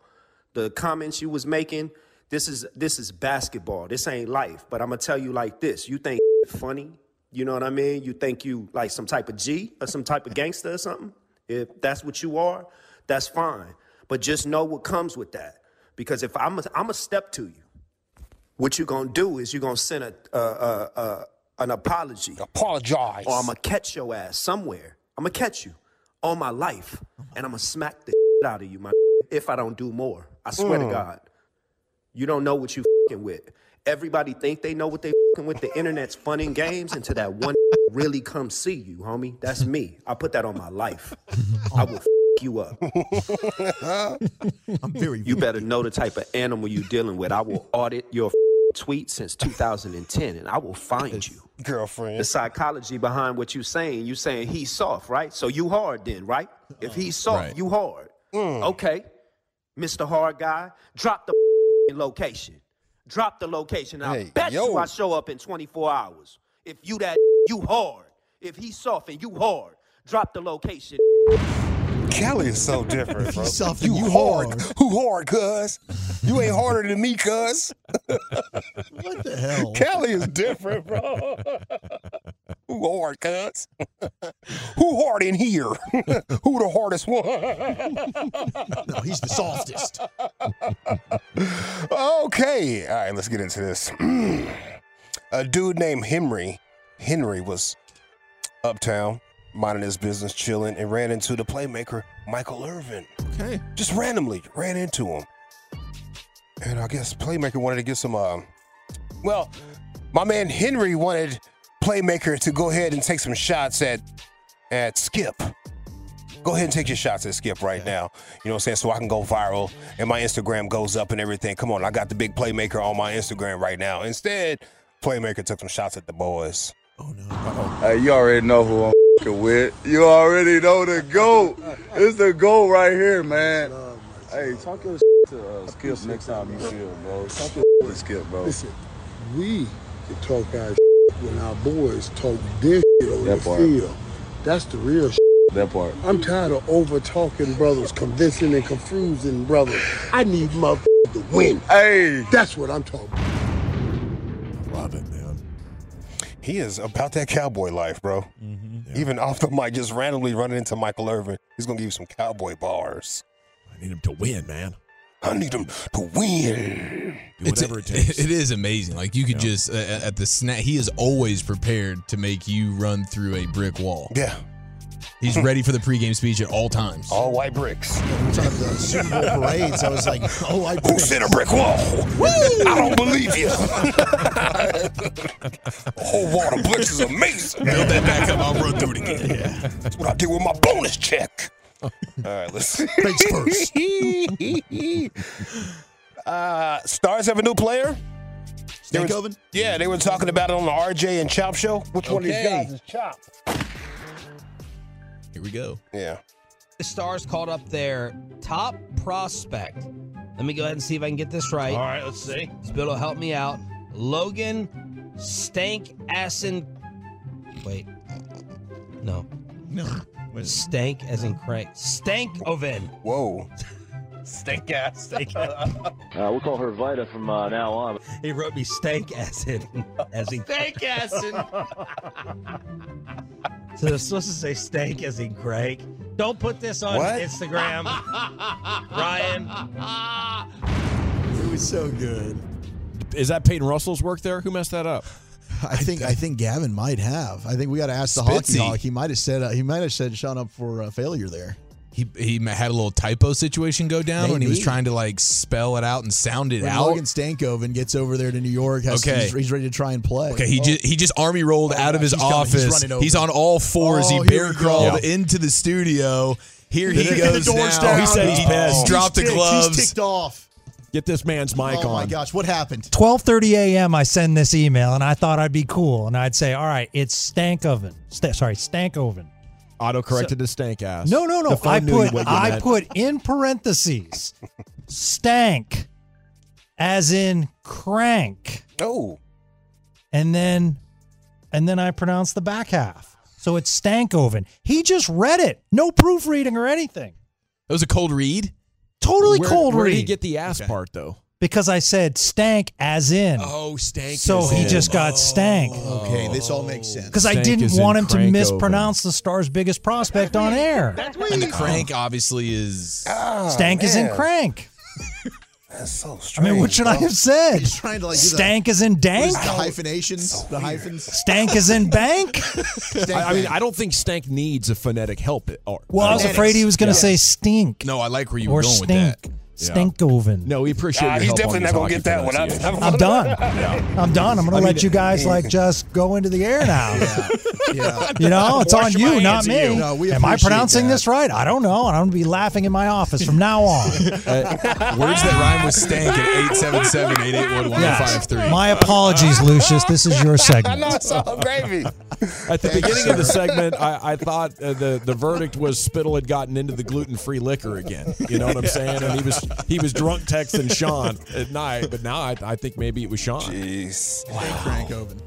Speaker 11: The comments you was making. This is this is basketball. This ain't life. But I'm gonna tell you like this. You think funny? You know what I mean? You think you like some type of G or some type of gangster or something? If that's what you are, that's fine. But just know what comes with that. Because if I'm a, I'm a step to you, what you're gonna do is you're gonna send a, a, a, a an apology.
Speaker 10: Apologize.
Speaker 11: Or I'm gonna catch your ass somewhere. I'm gonna catch you all my life, and I'm gonna smack the shit out of you, my. If I don't do more, I swear to
Speaker 10: Mm.
Speaker 11: God, you don't know what you fing with. Everybody think they know what they fing with. The internet's fun and games until that one really come see you, homie. That's me. I put that on my life. I will f- you up.
Speaker 2: I'm very.
Speaker 11: You better know the type of animal you dealing with. I will audit your f- tweet since 2010 and I will find you.
Speaker 10: Girlfriend.
Speaker 11: The psychology behind what you're saying, you saying he's soft, right? So you hard then, right? If he's soft,
Speaker 3: Right.
Speaker 11: you hard. Mm. Okay. Mr. Hard Guy, drop the location. Drop the location. I
Speaker 10: Hey,
Speaker 11: bet
Speaker 10: yo.
Speaker 11: you I show up in 24 hours. If you that, you hard. If he's soft and you hard, drop the location.
Speaker 10: Kelly is so different, bro.
Speaker 2: Soft
Speaker 10: you
Speaker 2: you
Speaker 10: hard.
Speaker 2: hard.
Speaker 10: Who hard, cuz? You ain't harder than me, cuz.
Speaker 2: What the hell?
Speaker 10: Kelly is different, bro. Who hard, cuz? Who hard in here? Who the hardest one?
Speaker 2: No, he's the softest.
Speaker 10: okay. All right, let's get into this. A dude named Henry, Henry was uptown, minding his business, chilling, and ran into the playmaker, Michael Irvin.
Speaker 2: Okay.
Speaker 10: Just randomly ran into him. And I guess Playmaker wanted to get some, uh, well, my man Henry wanted Playmaker to go ahead and take some shots at, at Skip. Go ahead and take your shots at Skip right now. You know what I'm saying? So I can go viral and my Instagram goes up and everything. Come on, I got the big Playmaker on my Instagram right now. Instead, Playmaker took some shots at the boys. Oh, no.
Speaker 12: Hey, you already know who I'm fing with. You already know the GOAT. It's the GOAT right here, man. Hey, talk your to uh, Skip next time you see him, bro. Talk your to Skip, bro.
Speaker 13: Listen, we can talk our when our boys talk this shit on
Speaker 12: That
Speaker 13: the
Speaker 12: part.
Speaker 13: field. That's the real
Speaker 12: That part.
Speaker 13: I'm tired of over talking brothers, convincing and confusing brothers. I need motherfuckers to win.
Speaker 12: Hey,
Speaker 13: that's what I'm talking about.
Speaker 10: He is about that cowboy life, bro. Even off the mic, just randomly running into Michael Irvin. He's gonna give you some cowboy bars.
Speaker 1: I need him to win, man.
Speaker 10: I need him to win.
Speaker 1: Do whatever it takes.
Speaker 3: It is amazing. Like you could
Speaker 1: Yeah.
Speaker 3: just uh, at the snap. He is always prepared to make you run through a brick wall.
Speaker 10: Yeah.
Speaker 3: He's ready for the pregame speech at all times.
Speaker 10: All white bricks.
Speaker 2: We talked about the Super Bowl parades. I was like, oh, I
Speaker 10: Who said a brick wall? I don't believe you. a whole wall of bricks is amazing.
Speaker 3: Build that back up. I'll run through it again. Yeah.
Speaker 10: That's what I did with my bonus check. All right, let's see.
Speaker 2: Face first.
Speaker 10: uh, Stars have a new player. They were-
Speaker 2: Stankoven?
Speaker 10: Yeah, they were talking about it on the RJ and Chop show. Which one of these guys is Chop?
Speaker 3: Here we go.
Speaker 10: Yeah.
Speaker 14: The Stars called up their top prospect. Let me go ahead and see if I can get this right.
Speaker 15: All right, let's see.
Speaker 14: Bill will help me out. Logan Stank Assen. Wait. No.
Speaker 15: No.
Speaker 14: Stank as in crank. Stank Oven.
Speaker 10: Whoa.
Speaker 15: Steak ass. Steak
Speaker 12: Uh, we'll call her Vita from uh, now on.
Speaker 14: He wrote me stank acid as in
Speaker 15: Steak acid.
Speaker 14: So they're supposed to say stank as in crank. Don't put this on
Speaker 10: What?
Speaker 14: Instagram. Ryan.
Speaker 2: It was so good.
Speaker 1: Is that Peyton Russell's work there? Who messed that up?
Speaker 2: I think I think Gavin might have. I think we got to ask the
Speaker 3: Spitzy.
Speaker 2: hockey hawk. He might have said uh, he might have said Sean up for uh, failure there.
Speaker 3: He he had a little typo situation go down when he was trying to like spell it out and sound it
Speaker 2: When
Speaker 3: out.
Speaker 2: Logan Stankoven gets over there to New York, has,
Speaker 3: Okay.
Speaker 2: he's, he's ready to try and play.
Speaker 3: Okay, he just oh. he just army rolled oh, out of his
Speaker 2: he's coming. He's
Speaker 3: office. He's, on all fours.
Speaker 2: Oh,
Speaker 3: he
Speaker 2: here
Speaker 3: bear crawled
Speaker 2: Yeah.
Speaker 3: into the studio. Here he
Speaker 2: The- the
Speaker 3: goes
Speaker 2: door's
Speaker 3: now.
Speaker 2: down.
Speaker 3: He said he
Speaker 2: Oh.
Speaker 3: pissed.
Speaker 2: He's
Speaker 3: Dropped the
Speaker 2: ticked.
Speaker 3: gloves.
Speaker 2: He's ticked off.
Speaker 1: Get this man's mic
Speaker 2: oh,
Speaker 1: on. oh on.
Speaker 2: my gosh, what happened?
Speaker 16: 12:30 a.m. I send this email and I thought I'd be cool and I'd say, "All right, it's stank oven." Sta- sorry, stank oven.
Speaker 1: Auto corrected to stank ass.
Speaker 16: No, no, no. I put I
Speaker 1: meant.
Speaker 16: put in parentheses stank as in crank.
Speaker 10: Oh.
Speaker 16: And then and then I pronounce the back half. So it's stank oven. He just read it. No proofreading or anything.
Speaker 3: It was a cold read.
Speaker 16: Totally
Speaker 1: Where-
Speaker 16: cold
Speaker 1: where
Speaker 16: read.
Speaker 1: did he get the ass part though?
Speaker 16: Because I said stank as in.
Speaker 3: Oh, stank.
Speaker 16: So
Speaker 3: as
Speaker 16: he
Speaker 3: in.
Speaker 16: just got stank.
Speaker 2: Okay, this all makes sense.
Speaker 16: Because I didn't want him to
Speaker 1: crank
Speaker 16: mispronounce the Stars' biggest prospect on air.
Speaker 3: And the crank obviously is.
Speaker 10: Ah,
Speaker 16: Stank is in crank.
Speaker 10: That's so strange.
Speaker 16: I mean, what should I have said?
Speaker 2: He's trying to like do the-
Speaker 16: Stank is in
Speaker 2: What
Speaker 16: dank.
Speaker 2: the hyphenations, the hyphens.
Speaker 16: Stank is in bank.
Speaker 2: Stank
Speaker 1: I, I mean. I don't think stank needs a phonetic help. It, or,
Speaker 16: Well, I was
Speaker 2: Phonetics.
Speaker 16: afraid he was going to
Speaker 2: Yeah.
Speaker 16: say stink
Speaker 3: No, I like where you were going with
Speaker 16: stink.
Speaker 3: that.
Speaker 16: Stinkoven.
Speaker 1: No, we appreciate
Speaker 10: Ah,
Speaker 1: your
Speaker 10: he's
Speaker 1: help
Speaker 10: definitely
Speaker 1: on
Speaker 10: not gonna get
Speaker 1: hockey
Speaker 10: that one.
Speaker 1: pronunciations.
Speaker 16: I'm done. I'm done. I'm going to
Speaker 1: I mean,
Speaker 16: let you guys like just go into the air now.
Speaker 2: Yeah.
Speaker 16: You know, it's
Speaker 1: Wash
Speaker 16: on you, not me.
Speaker 1: you.
Speaker 2: No,
Speaker 16: Am I pronouncing
Speaker 2: that.
Speaker 16: this right? I don't know, and I'm going to be laughing in my office from now on.
Speaker 3: Uh, words that rhyme with stank at 877-881-1053.
Speaker 16: My apologies, Lucius. This is your
Speaker 10: I
Speaker 16: segment.
Speaker 10: know it's all gravy.
Speaker 1: At the beginning of the segment, I, I thought uh, the the verdict was Spittle had gotten into the gluten free liquor again. You know what I'm saying? And he was he was drunk texting Sean at night, but now I, I think maybe it was Sean.
Speaker 10: Jeez.
Speaker 2: Frank Oven.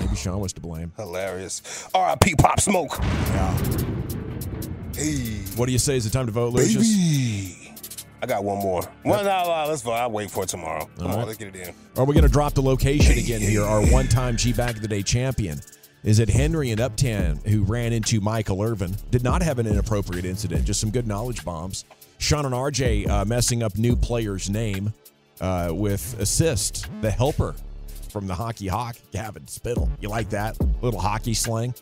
Speaker 1: Maybe Sean was to blame.
Speaker 10: Hilarious. R.I.P. Pop Smoke. Yeah. Hey.
Speaker 1: What do you say? Is it time to vote, Lucius?
Speaker 10: Baby. I got one more. Well, no, no, let's vote. I'll wait for it tomorrow. Come
Speaker 1: right.
Speaker 10: on, let's get it in.
Speaker 1: Are we going to drop the location again here? Our one time G Bag of the Day champion. Is it Henry and Uptown who ran into Michael Irvin? Did not have an inappropriate incident, just some good knowledge bombs. Sean and RJ uh, messing up new player's name uh, with assist, the helper from the Hockey Hawk, Gavin Spittle. You like that? Little hockey slang?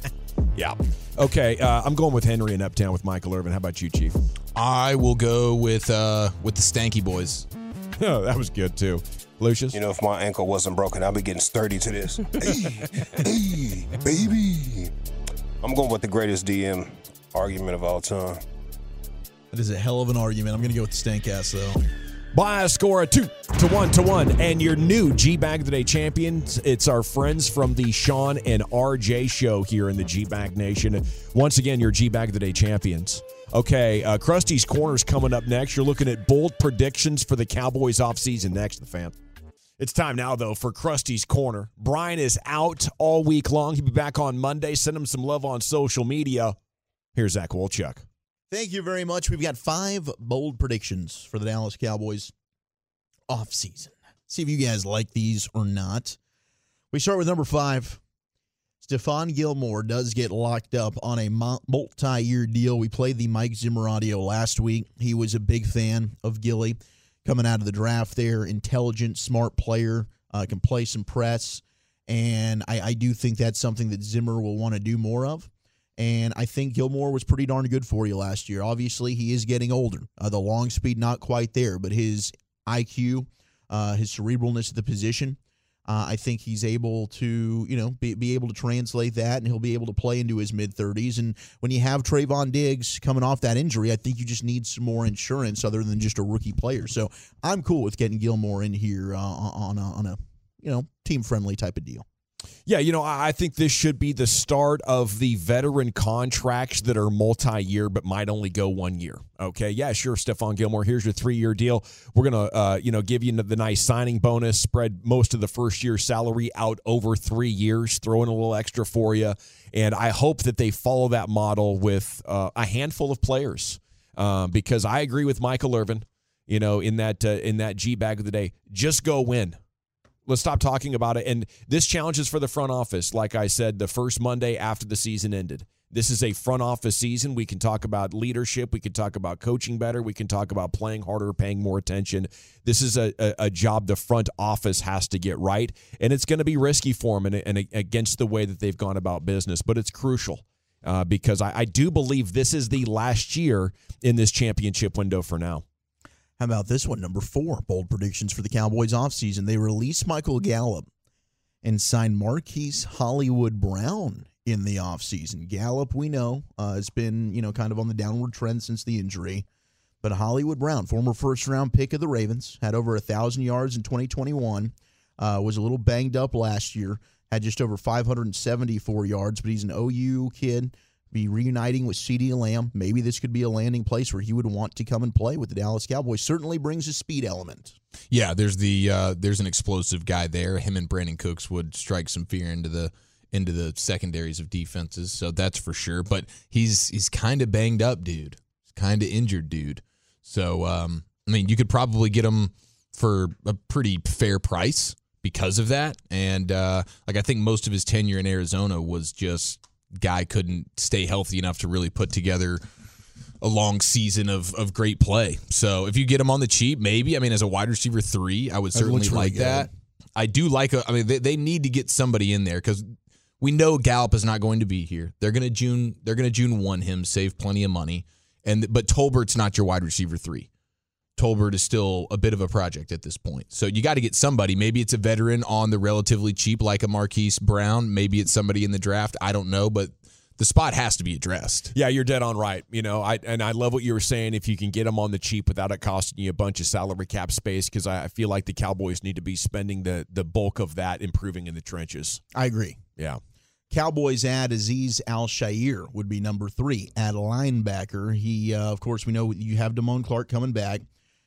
Speaker 1: yeah. Okay, uh, I'm going with Henry and Uptown with Michael Irvin. How about you, Chief?
Speaker 3: I will go with uh with the Stanky Boys.
Speaker 1: Oh, that was good too. Lucius?
Speaker 10: You know, if my ankle wasn't broken, I'd be getting sturdy to this. hey, hey, baby. I'm going with the greatest DM argument of all time.
Speaker 2: That is a hell of an argument. I'm going to go with the stank ass, though.
Speaker 1: By a score of two to one to one. And your new G Bag of the Day champions, it's our friends from the Sean and RJ show here in the G Bag Nation. Once again, your G Bag of the Day champions. Okay, uh, Crusty's Corner's coming up next. You're looking at bold predictions for the Cowboys offseason next, the fan. It's time now, though, for Krusty's Corner. Brian is out all week long. He'll be back on Monday. Send him some love on social media. Here's Zach Wolchuk.
Speaker 2: Thank you very much. We've got five bold predictions for the Dallas Cowboys offseason. See if you guys like these or not. We start with number five. Stephon Gilmore does get locked up on a multi year deal. We played the Mike Zimmer audio last week. He was a big fan of Gilly coming out of the draft there. Intelligent, smart player, uh, can play some press. And I, I do think that's something that Zimmer will want to do more of. And I think Gilmore was pretty darn good for you last year. Obviously, he is getting older. Uh, the long speed, not quite there, but his IQ, uh, his cerebralness of the position, uh, I think he's able to, you know, be, be able to translate that, and he'll be able to play into his mid 30s. And when you have Trevon Diggs coming off that injury, I think you just need some more insurance other than just a rookie player. So I'm cool with getting Gilmore in here uh, on a, on a, you know, team friendly type of deal.
Speaker 1: Yeah, you know, I think this should be the start of the veteran contracts that are multi year but might only go one year. Okay. Yeah, sure, Stephon Gilmore. Here's your three year deal. We're going to, uh, you know, give you the nice signing bonus, spread most of the first year salary out over three years, throw in a little extra for you. And I hope that they follow that model with uh, a handful of players um, because I agree with Michael Irvin, you know, in that, uh, in that G bag of the day. Just go win. Let's stop talking about it. And this challenge is for the front office. Like I said, the first Monday after the season ended. This is a front office season. We can talk about leadership. We can talk about coaching better. We can talk about playing harder, paying more attention. This is a, a, a job the front office has to get right. And it's going to be risky for them and, and against the way that they've gone about business. But it's crucial uh, because I, I do believe this is the last year in this championship window for now.
Speaker 2: How about this one? Number four, bold predictions for the Cowboys offseason. They released Michael Gallup and signed Marquise Hollywood Brown in the offseason. Gallup, we know, uh, has been, you know, kind of on the downward trend since the injury. But Hollywood Brown, former first round pick of the Ravens, had over a 1,000 yards in 2021, uh, was a little banged up last year, had just over 574 yards, but he's an OU kid be reuniting with CeeDee Lamb. Maybe this could be a landing place where he would want to come and play with the Dallas Cowboys. Certainly brings a speed element.
Speaker 3: Yeah, there's the uh, there's an explosive guy there. Him and Brandin Cooks would strike some fear into the into the secondaries of defenses, so that's for sure. But he's he's kind of banged up, dude. He's kind of injured, dude. So um, I mean, you could probably get him for a pretty fair price because of that. And uh, like I think most of his tenure in Arizona was just guy couldn't stay healthy enough to really put together a long season of, of great play. So if you get him on the cheap, maybe. I mean, as a wide receiver three, I would certainly
Speaker 2: really
Speaker 3: like
Speaker 2: good.
Speaker 3: that. I do like a. I mean, they, they need to get somebody in there because we know Gallup is not going to be here. They're gonna June. They're gonna June one him, save plenty of money. And but Tolbert's not your wide receiver three. Tolbert is still a bit of a project at this point. So you got to get somebody. Maybe it's a veteran on the relatively cheap, like a Marquise Brown. Maybe it's somebody in the draft. I don't know, but the spot has to be addressed.
Speaker 1: Yeah, you're dead on right. You know, I and I love what you were saying. If you can get them on the cheap without it costing you a bunch of salary cap space, because I I feel like the Cowboys need to be spending the the bulk of that improving in the trenches.
Speaker 2: I agree.
Speaker 1: Yeah.
Speaker 2: Cowboys add Aziz Al Shair would be number three at linebacker. He, uh, of course, we know you have Damone Clark coming back.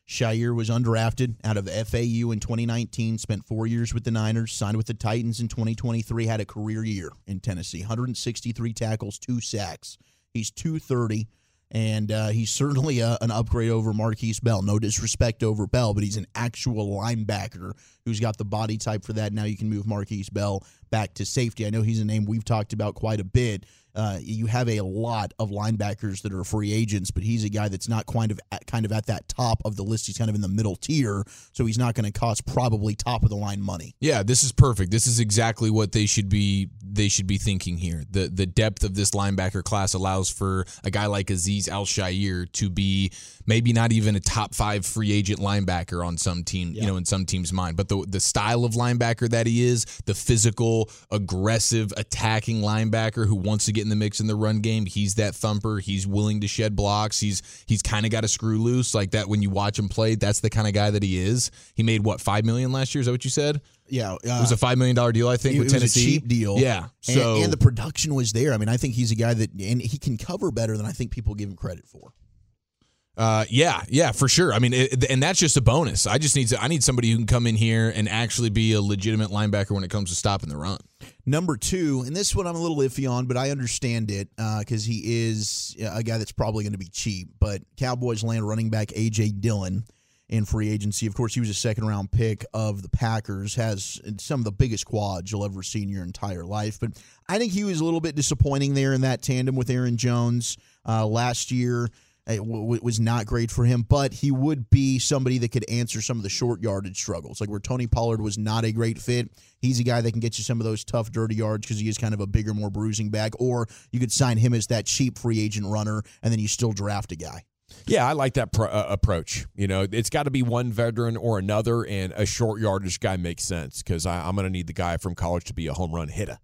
Speaker 2: Shaair was undrafted out of FAU in 2019, spent four years with the Niners, signed with the Titans in 2023, had a career year in Tennessee 163 tackles, two sacks. He's 230, and uh, he's certainly a, an upgrade over Markquese Bell. No disrespect over Bell, but he's an actual linebacker who's got the body type for that. Now you can move Markquese Bell back to safety. I know he's a name we've talked about quite a bit. Uh, you have a lot of linebackers that are free agents, but he's a guy that's not kind of at, kind of at that top of the list. He's kind of in the middle tier, so he's not going to cost probably top of the line money.
Speaker 3: Yeah, this is perfect. This is exactly what they should be they should be thinking here. The the depth of this linebacker class allows for a guy like Azeez Al-Shaair to be maybe not even a top five free agent linebacker on some team, you know, in some team's mind. But the the style of linebacker that he is, the physical, aggressive, attacking linebacker who wants to get in the mix in the run game, he's that thumper. He's willing to shed blocks. He's he's kind of got a screw loose like that when you watch him play. That's the kind of guy that he is. He made what five million last year? Is that what you said?
Speaker 2: Yeah, uh,
Speaker 3: it was a five million dollar deal, I think,
Speaker 2: it,
Speaker 3: with
Speaker 2: it was
Speaker 3: Tennessee.
Speaker 2: a cheap deal.
Speaker 3: Yeah,
Speaker 2: And-
Speaker 3: so
Speaker 2: and, the production was there. I mean, I think he's a guy that and he can cover better than I think people give him credit for.
Speaker 3: Uh, yeah, yeah, for sure. I mean, it, and that's just a bonus. I just need to, I need somebody who can come in here and actually be a legitimate linebacker when it comes to stopping the run.
Speaker 2: Number two, and this one I'm a little iffy on, but I understand it because he is a guy that's probably going to be cheap. But Cowboys land running back AJ Dillon in free agency. Of course, he was a second round pick of the Packers. Has some of the biggest quads you'll ever see in your entire life. But I think he was a little bit disappointing there in that tandem with Aaron Jones uh, last year. It w- w- was not great for him, but he would be somebody that could answer some of the short yardage struggles. Like where Tony Pollard was not a great fit, he's a guy that can get you some of those tough, dirty yards because he is kind of a bigger, more bruising back. Or you could sign him as that cheap free agent runner, and then you still draft a guy.
Speaker 1: Yeah, I like that pro- uh, approach. You know, it's got to be one veteran or another, and a short yardage guy makes sense because I'm going to need the guy from college to be a home run hitter.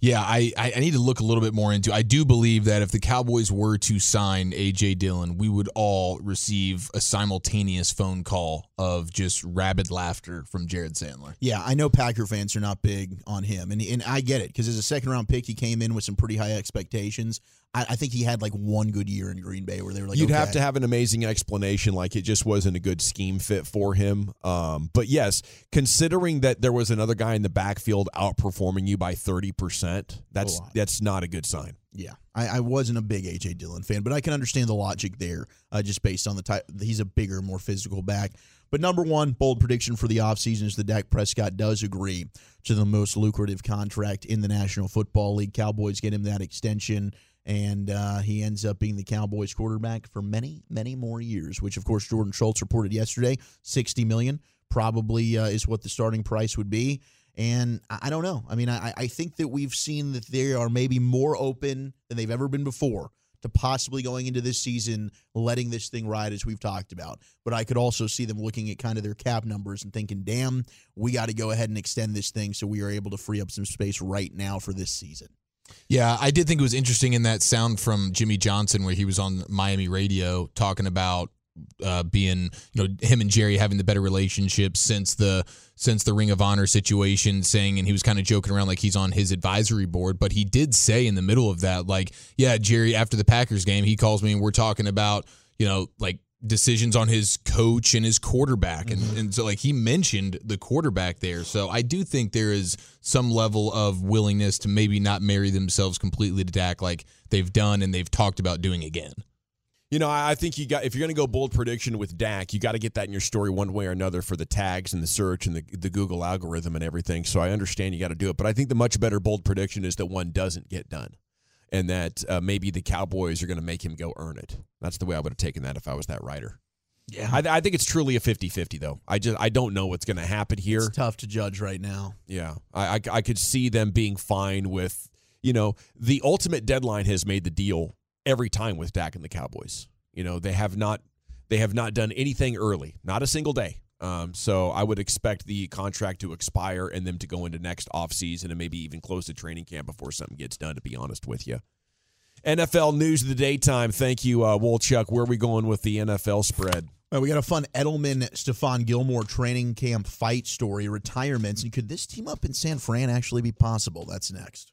Speaker 3: Yeah, I, I need to look a little bit more into. I do believe that if the Cowboys were to sign AJ Dillon, we would all receive a simultaneous phone call of just rabid laughter from Jared Sandler.
Speaker 2: Yeah, I know Packer fans are not big on him, and and I get it because as a second round pick, he came in with some pretty high expectations. I, I think he had like one good year in Green Bay where they were like,
Speaker 1: You'd have to have an amazing explanation, like it just wasn't a good scheme fit for him. Um, but yes, considering that there was another guy in the backfield outperforming you by thirty percent, that's that's not a good sign.
Speaker 2: Yeah, I, I wasn't a big AJ Dillon fan, but I can understand the logic there, uh, just based on the type. He's a bigger, more physical back. But number one, bold prediction for the offseason is that Dak Prescott does agree to the most lucrative contract in the National Football League. Cowboys get him that extension, and uh, he ends up being the Cowboys quarterback for many, many more years. Which, of course, Jordan Schultz reported yesterday, sixty million probably uh, is what the starting price would be. And I don't know. I mean, I, I think that we've seen that they are maybe more open than they've ever been before to possibly going into this season, letting this thing ride as we've talked about. But I could also see them looking at kind of their cap numbers and thinking, damn, we got to go ahead and extend this thing so we are able to free up some space right now for this season.
Speaker 3: Yeah, I did think it was interesting in that sound from Jimmy Johnson where he was on Miami radio talking about uh, being, you know, him and Jerry having the better relationship since the since the Ring of Honor situation, saying, and he was kind of joking around like he's on his advisory board, but he did say in the middle of that, like, yeah, Jerry, after the Packers game, he calls me and we're talking about, you know, like decisions on his coach and his quarterback. And, and so, like, he mentioned the quarterback there. So I do think there is some level of willingness to maybe not marry themselves completely to Dak like they've done and they've talked about doing again.
Speaker 1: You know, I think you got if you're going to go bold prediction with Dak, you got to get that in your story one way or another for the tags and the search and the the Google algorithm and everything. So I understand you got to do it, but I think the much better bold prediction is that one doesn't get done, and that uh, maybe the Cowboys are going to make him go earn it. That's the way I would have taken that if I was that writer.
Speaker 2: Yeah.
Speaker 1: I, I think it's truly a 50-50 though. I just I don't know what's going to happen here.
Speaker 2: It's tough to judge right now.
Speaker 1: Yeah, I, I I could see them being fine with you know the ultimate deadline has made the deal every time with Dak and the Cowboys. You know they have not They have not done anything early, not a single day. Um, so I would expect the contract to expire and them to go into next offseason and maybe even close the training camp before something gets done, to be honest with you. NFL news of the daytime. Thank you, uh, Wolchuk. Where are we going with the NFL spread?
Speaker 2: Uh, we got a fun Edelman Stephon Gilmore training camp fight story, retirements, and could this team up in San Fran actually be possible? That's next.